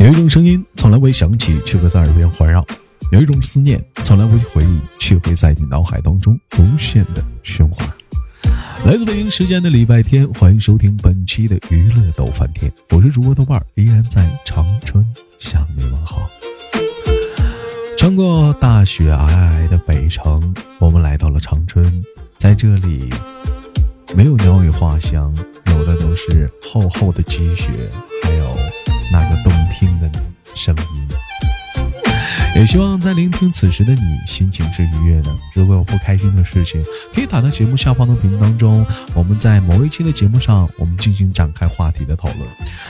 有一种声音从来未响起，却会在耳边环绕；有一种思念从来未回忆，却会在你脑海当中无限的循环。来自北京时间的礼拜天，欢迎收听本期的娱乐逗翻天，我是主播豆瓣儿，依然在长春向你问好。穿过大雪皑皑的北城，我们来到了长春，在这里，没有鸟语花香，有的都是厚厚的积雪，还有那个动听的声音。也希望在聆听此时的你，心情是愉悦的。如果有不开心的事情，可以打到节目下方的屏幕当中，我们在某一期的节目上，我们进行展开话题的讨论。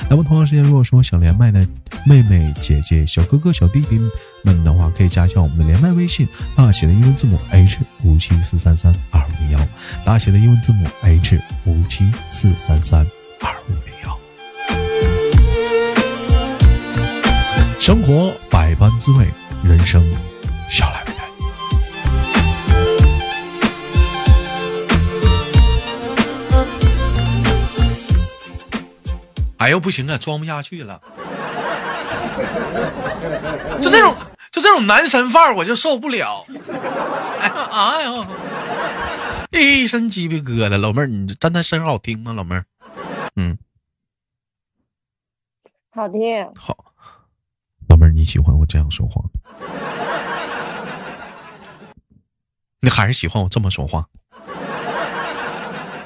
那么同样时间，如果说想连麦的妹妹、姐姐、小哥哥、小弟弟们的话，可以加一下我们的连麦微信，大写的英文字母 H 五七四三三二五零幺，大写的英文字母 H 五七四三三二五零幺。生活百般滋味。人生，笑来。哎呦，不行啊，装不下去了。就这种，就这种男神范儿，我就受不了。哎呀，哎呀，一身鸡皮疙瘩。老妹儿，你站在声好听吗？老妹儿，嗯，好听。好。老妹儿，你喜欢我这样说话？你还是喜欢我这么说话？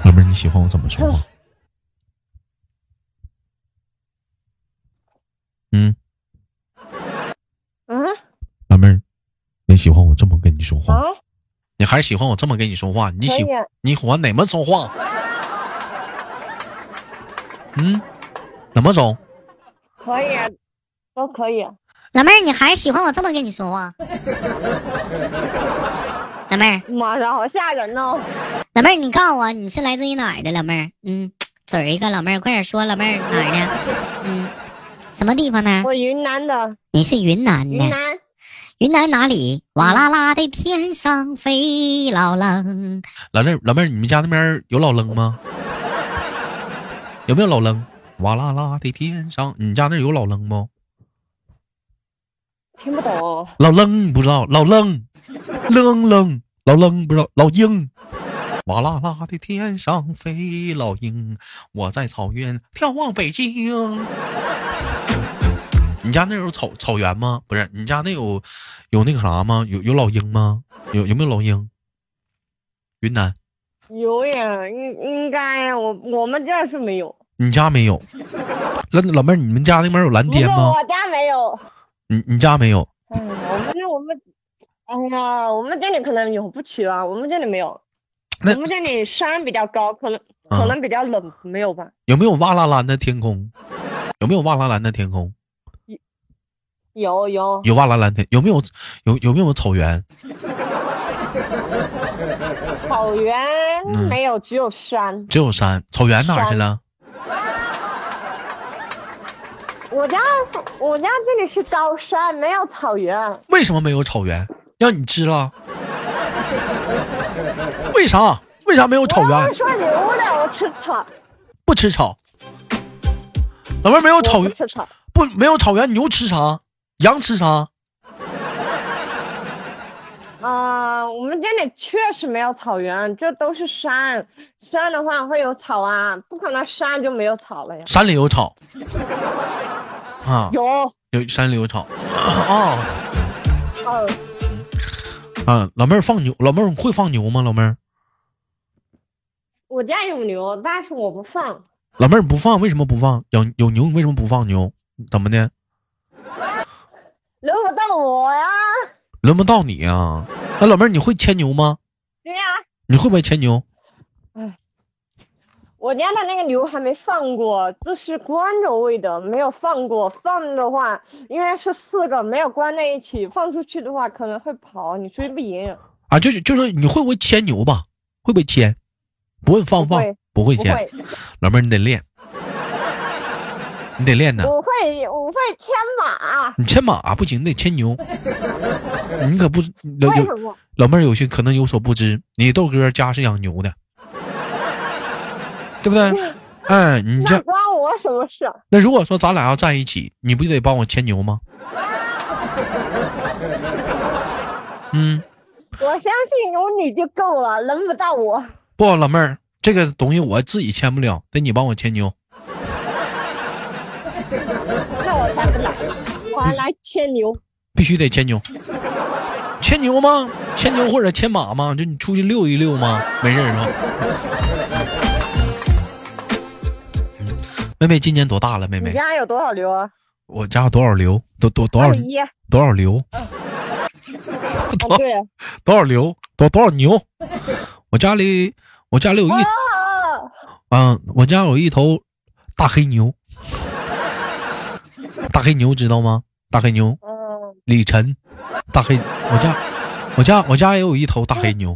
老妹儿，你喜欢我怎么说话？嗯？嗯？老妹儿，你喜欢我这么跟你说话？你还是喜欢我这么跟你说话？你喜你喜欢哪么说话？嗯？怎么走？可以。都可以，老妹儿，你还是喜欢我这么跟你说话？老妹儿，妈呀，好吓人哦！老妹儿，你告诉我你是来自于哪儿的？老妹儿，嗯，嘴儿一个，老妹儿，快点说，老妹儿哪儿的？嗯，什么地方呢？我云南的。你是云南的？云南，云南哪里？哇啦啦的天上飞老楞。老妹儿，老妹儿，你们家那边有老楞吗？有没有老楞？哇啦啦的天上，你家那有老楞不？听不懂，老愣不知道，老愣，愣愣，老愣不知道，老鹰，哇啦啦的天上飞老鹰，我在草原眺望北京。你家那有草草原吗？不是，你家那有有那个啥吗？有有老鹰吗？有有没有老鹰？云南有呀，应应该呀，我我们这是没有。你家没有？那老妹儿，你们家那边有蓝天吗？我家没有。你你家没有？嗯，我们我们，哎呀，我们这里可能有不起了，我们这里没有。我们这里山比较高，可能可能比较冷，没有吧？有没有瓦拉蓝的天空？有没有瓦拉蓝的天空？有有有瓦拉蓝天，有没有有有没有草原？草原没有，只有山。只有山，草原哪去了？我家我家这里是高山，没有草原。为什么没有草原？让你知了？为啥？为啥没有草原？说牛的，我吃草。不吃草。老妹儿没有草原。吃草。不，没有草原，牛吃啥？羊吃啥？啊，我们这里确实没有草原，这都是山。山的话会有草啊，不可能山就没有草了呀。山里有草。啊，有有山里有草啊。嗯。啊，老妹儿放牛，老妹儿会放牛吗？老妹儿。我家有牛，但是我不放。老妹儿不放，为什么不放？有有牛，你为什么不放牛？怎么的？轮不到我呀。轮不到你啊！那老妹儿，你会牵牛吗？对呀。你会不会牵牛？哎，我家的那个牛还没放过，这是关着喂的，没有放过。放的话，因为是四个，没有关在一起，放出去的话可能会跑，你追不赢。啊，就是就是你会不会牵牛吧？会不会牵？不会放不放，不会牵。老妹儿，你得练。你得练呢。我会，我会牵马。你牵马不行，你得牵牛。你可不老有老妹儿有些可能有所不知，你豆哥家是养牛的，对不对？哎，你这关我我什么事？那如果说咱俩要在一起，你不就得帮我牵牛吗？嗯，我相信有你就够了，轮不到我。不，老妹儿，这个东西我自己牵不了，得你帮我牵牛。那我才不来，我还来牵牛。必须得牵牛，牵牛吗？牵牛或者牵马吗？就你出去溜一溜吗？没事是吧？妹妹今年多大了？妹妹，你家有多少牛啊？我家有多少牛？多多多少一。多少牛？哦，对。多少牛？多多少牛？我家里我家里有一嗯，啊，我家有一头大黑牛，大黑牛知道吗？大黑牛嗯，李晨，大黑，我家我家我家也有一头大黑牛，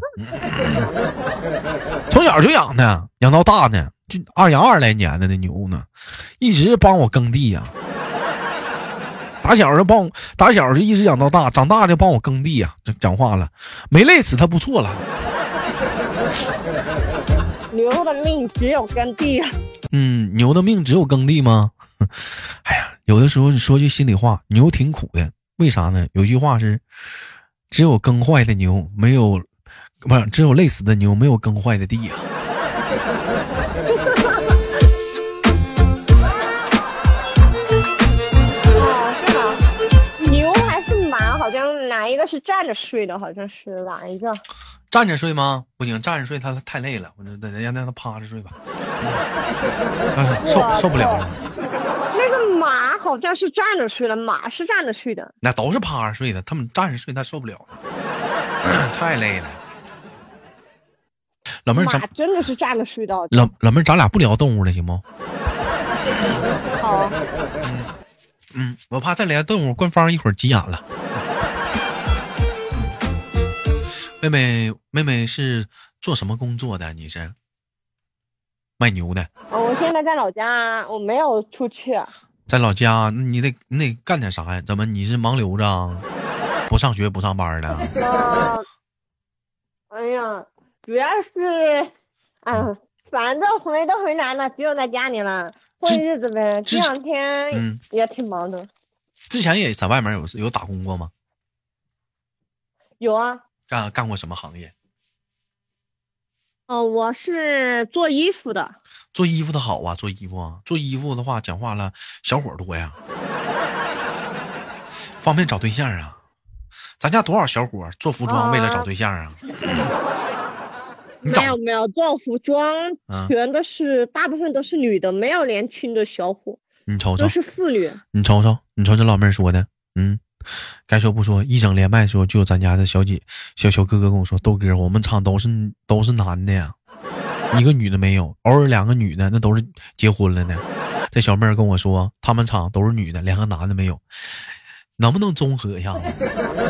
从小就养的，养到大呢，就二养二来年的那牛呢，一直帮我耕地呀、打小就帮我，打小就一直养到大，长大就帮我耕地呀、这讲话了，没累死他不错了。牛的命只有耕地啊。嗯，牛的命只有耕地吗？哎呀，有的时候你说句心里话，牛挺苦的。为啥呢？有句话是，只有耕坏的牛，没有不是只有累死的牛，没有耕坏的地呀、哦，是吗？牛还是马？好像哪一个是站着睡的？好像是哪一个？站着睡吗？不行，站着睡他太累了，我就得让让他趴着睡吧。哎受受不了了，那个马好像是站着睡的，马是站着睡的。那都是趴着睡的，他们站着睡他受不了了，太累了。老妹儿，咱马真的是站着睡的。老老妹儿，咱俩不聊动物了，行不？好，嗯，我怕再聊动物，官方一会儿急眼了。妹妹，妹妹是做什么工作的？你是卖牛的，哦我现在在老家，我没有出去。在老家，你得你得干点啥呀？怎么你是盲流子啊？不上学不上班的？啊，哎呀，主要是，哎，反正回都回来了，只有在家里了，混日子呗。这两天嗯也挺忙的。之前也在外面有有打工过吗？有啊，干干过什么行业？哦，我是做衣服的。做衣服的好啊，做衣服啊，做衣服的话，讲话了，小伙多呀，方便找对象啊。咱家多少小伙做服装为了找对象啊？没有没有，做服装嗯全都是，大部分都是女的，没有年轻的小伙，你瞅瞅都，是妇女。你瞅瞅，你瞅这老妹儿说的，嗯，该说不说，一整连麦的时候，就有咱家的小姐、小小哥哥跟我说，豆哥，我们厂都是都是男的呀，一个女的没有，偶尔两个女的，那都是结婚了呢。这小妹儿跟我说，他们厂都是女的，两个男的没有，能不能综合一下子？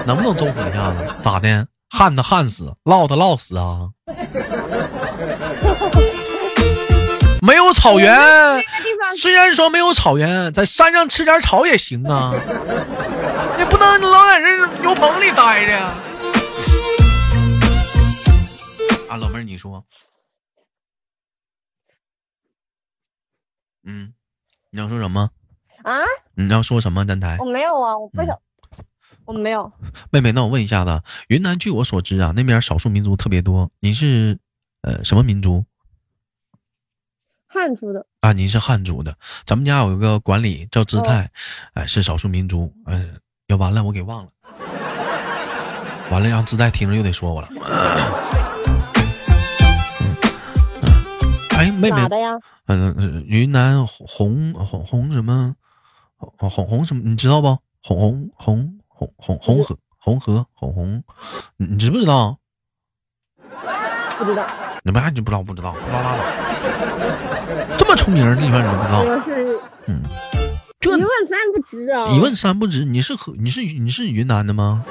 能不能综合一下子？咋的？旱的旱死，涝的涝死啊！没有草原，虽然说没有草原，在山上吃点草也行啊。你不能老在这牛棚里待着呀。啊，老妹儿，你说，嗯，你要说什么？啊，你要说什么？站台我没有啊，我不想，我没有。妹妹，那我问一下子，云南据我所知啊，那边少数民族特别多。你是呃什么民族汉族的，啊？您是汉族的。咱们家有一个管理叫姿态，哎、是少数民族。嗯、要完了，我给忘了。完了，让姿态听着又得说我了。嗯嗯，哎，妹妹？嗯、呃云南红红红什么？红红红什么？你知道不？红红红红红红河红河红红，你你知不知道？不知道，你们还真不知道？不知道？不知道拉倒。这么出名的地方你都不知道？嗯，这一问三不知啊。一问三不知。你是河？你是你是云南的吗？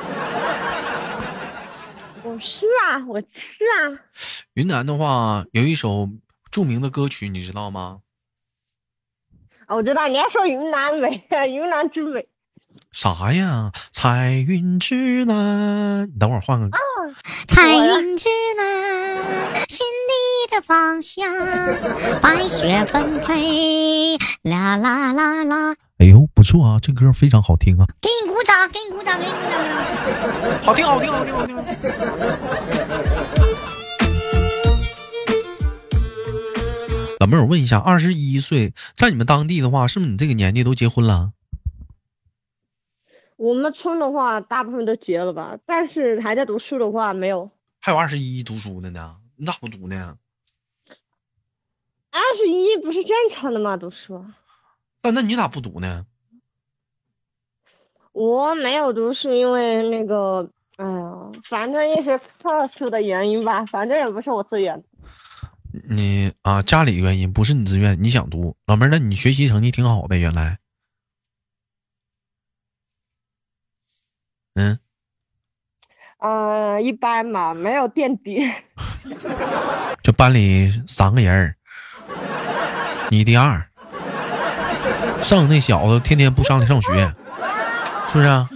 我是啊，我是啊。云南的话有一首著名的歌曲，你知道吗？啊我知道你要说云南美，云南之美。啥呀？彩云之南。你等会儿换个。彩云之南，心里的方向，白雪纷飞，啦啦啦啦。哎呦，不错啊，这歌非常好听啊！给你鼓掌，给你鼓掌，给你鼓掌。好听，好听，好听，好听。老妹儿，我问一下，二十一岁，在你们当地的话，是不是你这个年纪都结婚了？我们村的话，大部分都结了吧，但是还在读书的话，没有。还有二十一读书的呢，你咋不读呢？二十一不是正常的吗？读书。那那你咋不读呢？我没有读，书因为那个，哎呀，反正也是特殊的原因吧，反正也不是我自愿。你啊，家里原因不是你自愿，你想读。老妹儿，那你学习成绩挺好呗？原来。嗯，呃，一般嘛，没有垫底。就班里三个人儿，你第二，剩那小子天天不上来上学，是不是？啊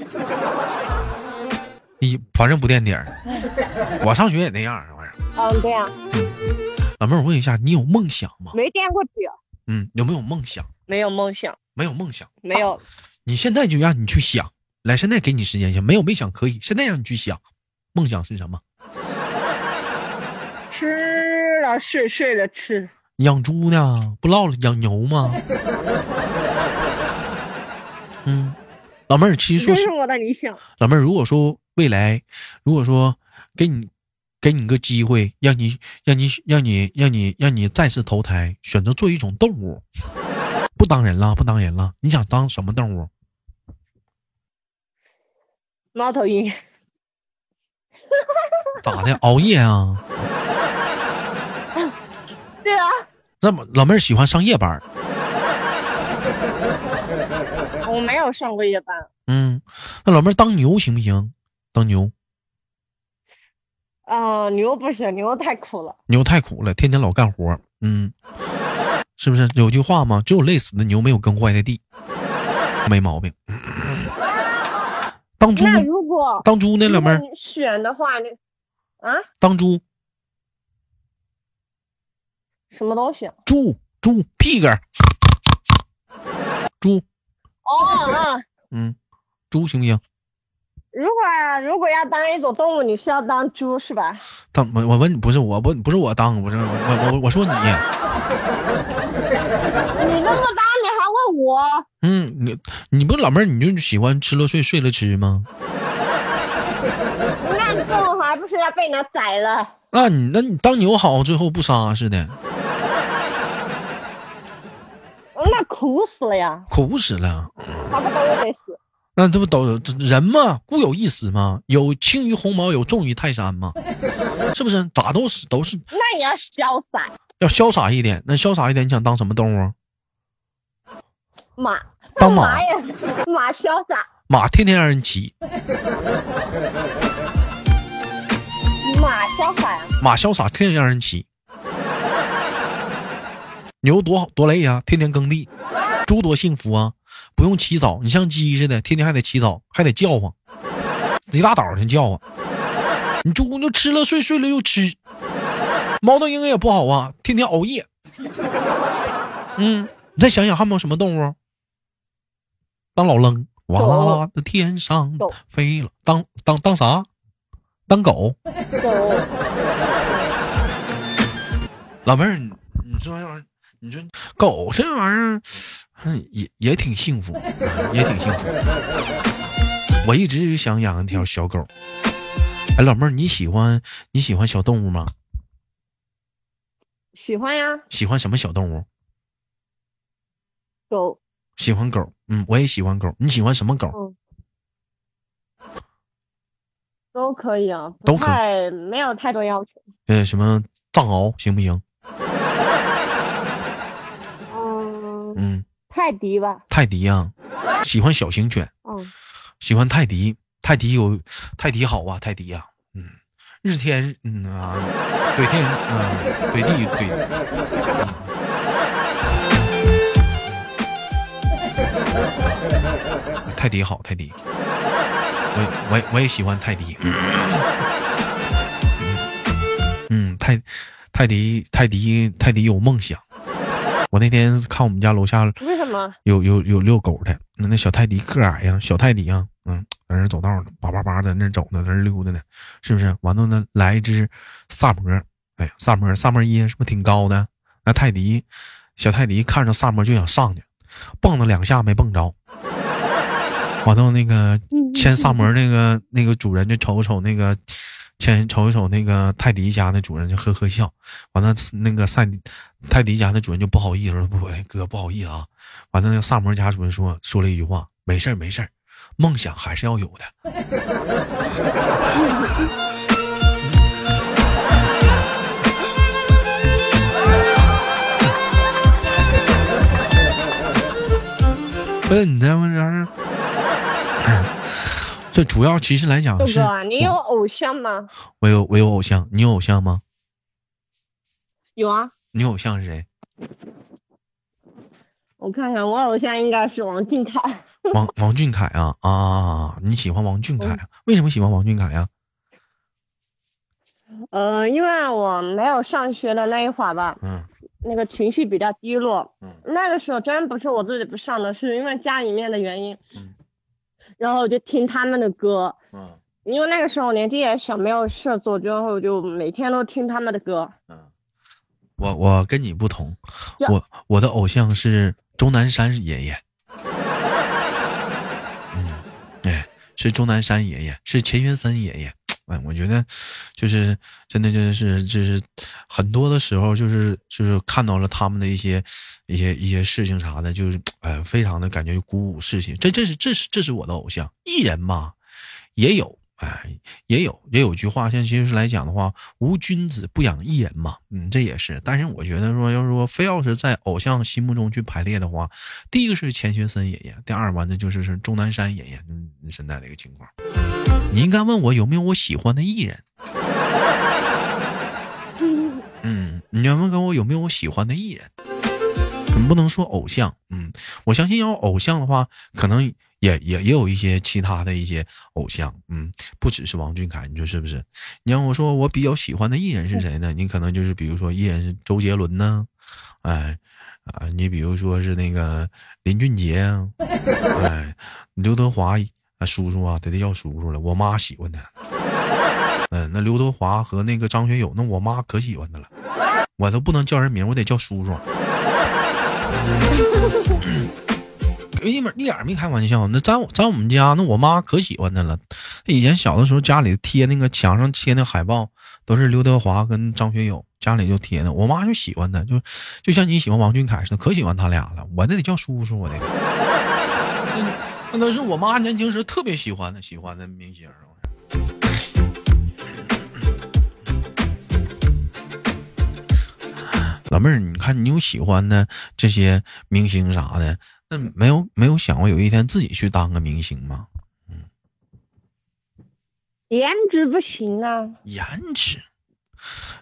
你反正不垫底儿，我上学也那样，玩意儿。嗯，对呀。老妹儿，我问一下，你有梦想吗？没垫过底。嗯，有没有梦想？没有梦想。没有梦想。没有。你现在就让你去想。来，现在给你时间想，没有没想可以。现在让你去想，梦想是什么？吃了睡，睡了吃。养猪呢？不唠了，养牛吗？嗯，老妹儿，其实说是我的理想。老妹儿，如果说未来，如果说给你给你个机会，让你让你让你让你让你再次投胎，选择做一种动物，不当人了，不当人了，你想当什么动物？猫头鹰，咋的？熬夜啊？对啊。那么老妹儿喜欢上夜班？我没有上过夜班。嗯，那老妹儿当牛行不行？当牛？啊，牛不行，牛太苦了。牛太苦了，天天老干活。嗯，是不是有句话吗？只有累死的牛，没有耕坏的地。没毛病。当猪？那如果当猪呢，老妹儿选的话，那啊？当猪？什么东西？猪猪屁根猪。哦啊。嗯，猪行不行？如果如果要当一种动物，你是要当猪是吧？当我我问你，不是我不不是我当，不是我我我我说你。你那么大。我嗯，你你不老妹儿，你就喜欢吃了睡，睡了吃吗？那你这还不是要被人宰了？那你那你当牛好，最后不杀似的？那苦死了呀！苦死了，他不都得死。那这不都人嘛，固有一死嘛？有轻于鸿毛，有重于泰山嘛？是不是？咋都是都是？那也要潇洒，要潇洒一点。那潇洒一点，你想当什么动物？马当马呀，马潇洒，马天天让人骑。马潇洒呀，马潇洒天天让人骑。牛多好多累呀，天天耕地。猪多幸福啊，不用起早，你像鸡似的，天天还得起早，还得叫唤，一大早上叫唤。你猪就吃了睡，睡了又吃。猫头鹰也不好啊，天天熬夜。嗯，你再想想，还有没有什么动物？当老愣，哇啦啦的天上飞了。当当当啥？当狗。老妹儿，你你这玩意儿，你说狗这玩意儿，也也挺幸福，也挺幸福。我一直就想养一条小狗。哎，老妹儿，你喜欢你喜欢小动物吗？喜欢呀。喜欢什么小动物？狗。喜欢狗，嗯，我也喜欢狗。你喜欢什么狗？都可以啊，都太没有太多要求。呃，什么藏獒行不行？嗯嗯，泰迪吧。泰迪呀，喜欢小型犬。嗯，喜欢泰迪，泰迪有泰迪好啊，泰迪呀，嗯，日天嗯啊，怼天啊，怼地怼。泰迪好，泰迪，我我我也喜欢泰迪。嗯，泰泰迪泰迪泰迪有梦想。我那天看我们家楼下为什么？有有有遛狗的，那那小泰迪个矮呀，小泰迪呀，嗯，在那走道呢，叭叭叭在那走呢，在那溜达呢，是不是？完了呢，来一只萨摩，哎呀，萨摩萨摩耶是不是挺高的？那泰迪小泰迪看着萨摩就想上去，蹦了两下没蹦着。完了那个牵萨摩那个那个主人就瞅瞅那个。先瞅一瞅那个泰迪家的主人就呵呵笑，完了那个赛泰迪家的主人就不好意思说不哎哥不好意思啊，完了那个萨摩家主人说说了一句话没事儿没事儿，梦想还是要有的。不是你这么着是？这主要其实来讲是，哥，你有偶像吗？我有，我有偶像。你有偶像吗？有啊。你偶像是谁？我看看，我偶像应该是王俊凯。王王俊凯啊啊！你喜欢王俊凯？为什么喜欢王俊凯呀？呃，因为我没有上学的那一会儿吧，嗯，那个情绪比较低落，嗯，那个时候真不是我自己不上的，是因为家里面的原因，嗯。然后我就听他们的歌，嗯，因为那个时候年纪也小，没有事做，之后就每天都听他们的歌。嗯，我我跟你不同，我我的偶像是钟南山爷爷。嗯，哎，是钟南山爷爷，是钱学森爷爷。哎，我觉得就是真的，就是就是很多的时候，就是就是看到了他们的一些一些一些事情啥的，就是哎，非常的感觉鼓舞士气。这这是这是这是我的偶像，艺人嘛，也有哎，也有也有句话，像其实来讲的话，无君子不养艺人嘛，嗯，这也是。但是我觉得说，要是说非要是在偶像心目中去排列的话，第一个是钱学森爷爷，第二完的就是是钟南山爷爷，嗯，现在的一个情况。你应该问我有没有我喜欢的艺人。嗯，你要问跟我有没有我喜欢的艺人，你不能说偶像。嗯，我相信要偶像的话，可能也也也有一些其他的一些偶像。嗯，不只是王俊凯，你说是不是？你让我说我比较喜欢的艺人是谁呢？你可能就是比如说艺人是周杰伦呢，哎啊，你比如说是那个林俊杰啊，哎，刘德华。叔叔啊，得得叫叔叔了。我妈喜欢他。嗯，那刘德华和那个张学友，那我妈可喜欢他了。我都不能叫人名，我得叫叔叔。一点一点没开玩笑。那在我在我们家，那我妈可喜欢他了。以前小的时候，家里贴那个墙上贴那海报，都是刘德华跟张学友，家里就贴的。我妈就喜欢他，就就像你喜欢王俊凯似的，可喜欢他俩了。我那得叫叔叔，我得。那都是我妈年轻时特别喜欢的，喜欢的明星。老妹儿，你看你有喜欢的这些明星啥的，那没有没有想过有一天自己去当个明星吗？嗯，颜值不行啊。颜值，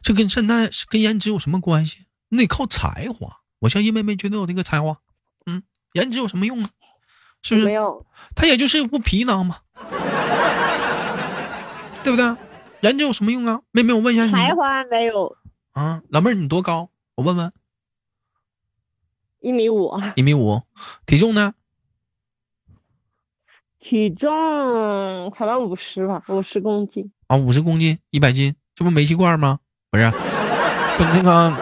这跟现在跟颜值有什么关系？你得靠才华。我相信妹妹绝对有这个才华。嗯，颜值有什么用啊？是不是？没有，他也就是副皮囊嘛，对不对？人这有什么用啊？妹妹，我问一下你，才华没有啊？老妹儿，你多高？我问问。一米五。一米五，体重呢？体重可能五十吧，五十公斤。啊，五十公斤，一百斤，这不煤气罐吗？不是，不那个，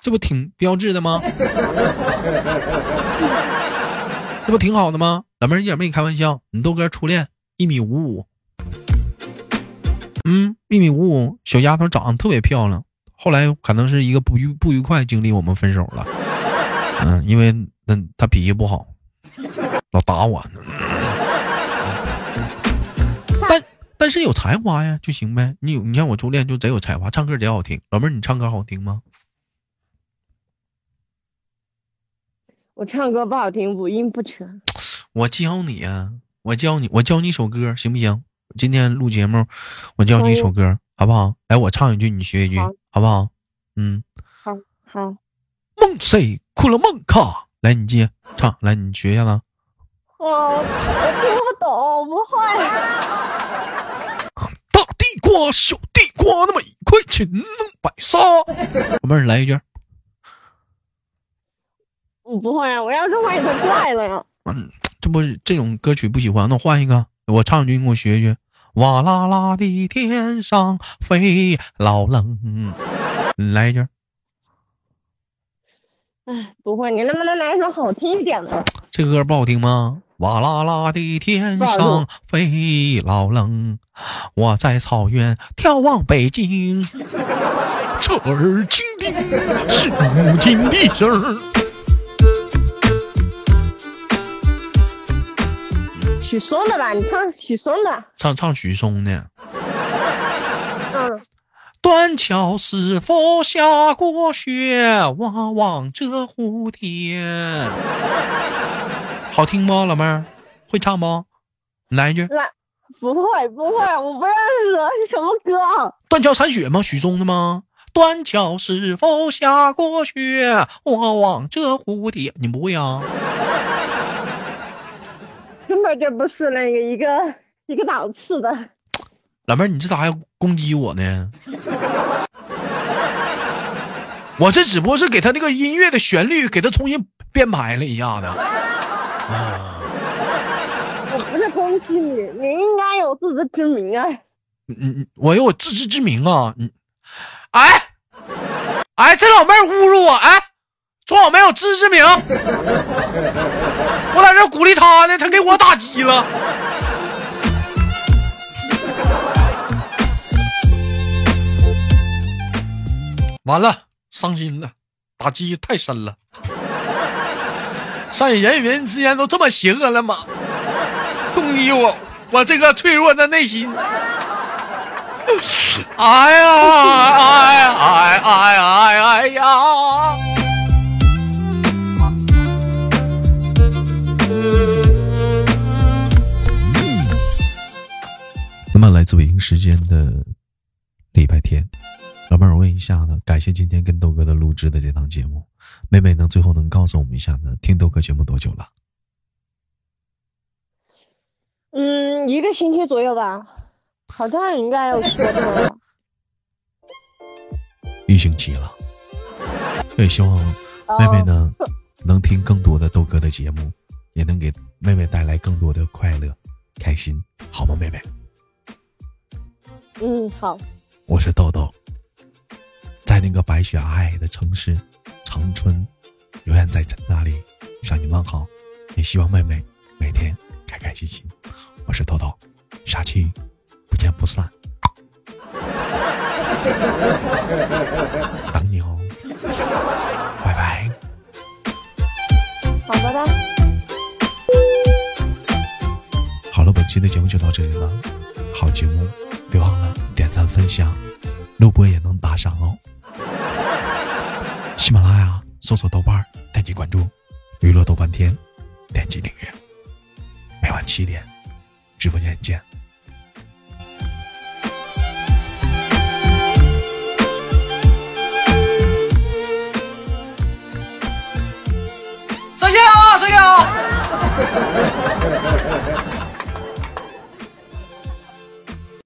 这不挺标志的吗？这不挺好的吗？老妹儿一点没开玩笑，你豆哥初恋一米五五，嗯，一米五五，小丫头长得特别漂亮。后来可能是一个不愉不愉快经历，我们分手了。嗯，因为那他脾气不好，老打我。但但是有才华呀，就行呗。你有你像我初恋就贼有才华，唱歌贼好听。老妹儿，你唱歌好听吗？我唱歌不好听，五音不全。我教你呀，我教你，我教你一首歌，行不行？今天录节目，我教你一首歌，好不好？来，我唱一句，你学一句，好不好？嗯，好好。梦谁哭了梦卡？来，你接唱，来，你学一下子。我我听不懂，我不会。大地瓜，小地瓜，那么一块钱。群龙摆杀。老妹儿来一句。嗯，不会啊，我要是会就怪了呀。嗯，这不是这种歌曲不喜欢，那我换一个，我唱一句，你给我学学。哇啦啦的天上飞老冷，来一句。哎，不会，你能不能来一首好听一点的？这歌不好听吗？哇啦啦的天上飞老冷，我在草原眺望北京，侧耳倾听是母亲的声。许嵩的吧，你唱许嵩的。唱唱许嵩的。嗯。断桥是否下过雪？望望这蝴蝶。好听吗，老妹儿？会唱不？来一句。来，不会不会，我不认识，什么歌？断桥残雪吗？许嵩的吗？断桥是否下过雪？望望这蝴蝶。你不会啊？根本就不是那个一个 一个档次的。老妹儿，你这咋还攻击我呢？我这只不过是给他那个音乐的旋律给他重新编排了一下子。啊！我不是攻击你，你应该有自知之明啊。嗯嗯，我有我自知之明啊。嗯，哎哎，这老妹儿侮辱我，哎，说我没有自知之明。我在这鼓励他呢，他给我打击了。完了，伤心了，打击太深了。上人与人之间都这么邪恶了吗？攻击我，我这个脆弱的内心。哎呀，哎哎哎哎哎呀！那么，来自北京时间的礼拜天。老妹儿，我问一下呢，感谢今天跟豆哥的录制的这档节目，妹妹能最后能告诉我们一下呢，听豆哥节目多久了？嗯，一个星期左右吧，好像应该有说的。一星期了，也希望妹妹呢能听更多的豆哥的节目，也能给妹妹带来更多的快乐、开心，好吗，妹妹？嗯，好。我是豆豆。在那个白雪皑皑的城市长春，永远在那里向你问好。也希望妹妹每天开开心心。我是豆豆，下期不见不散。等你哦，拜拜。好，拜拜。好了，本期的节目就到这里了。好节目，分享，录播也能打赏哦。喜马拉雅搜索豆瓣儿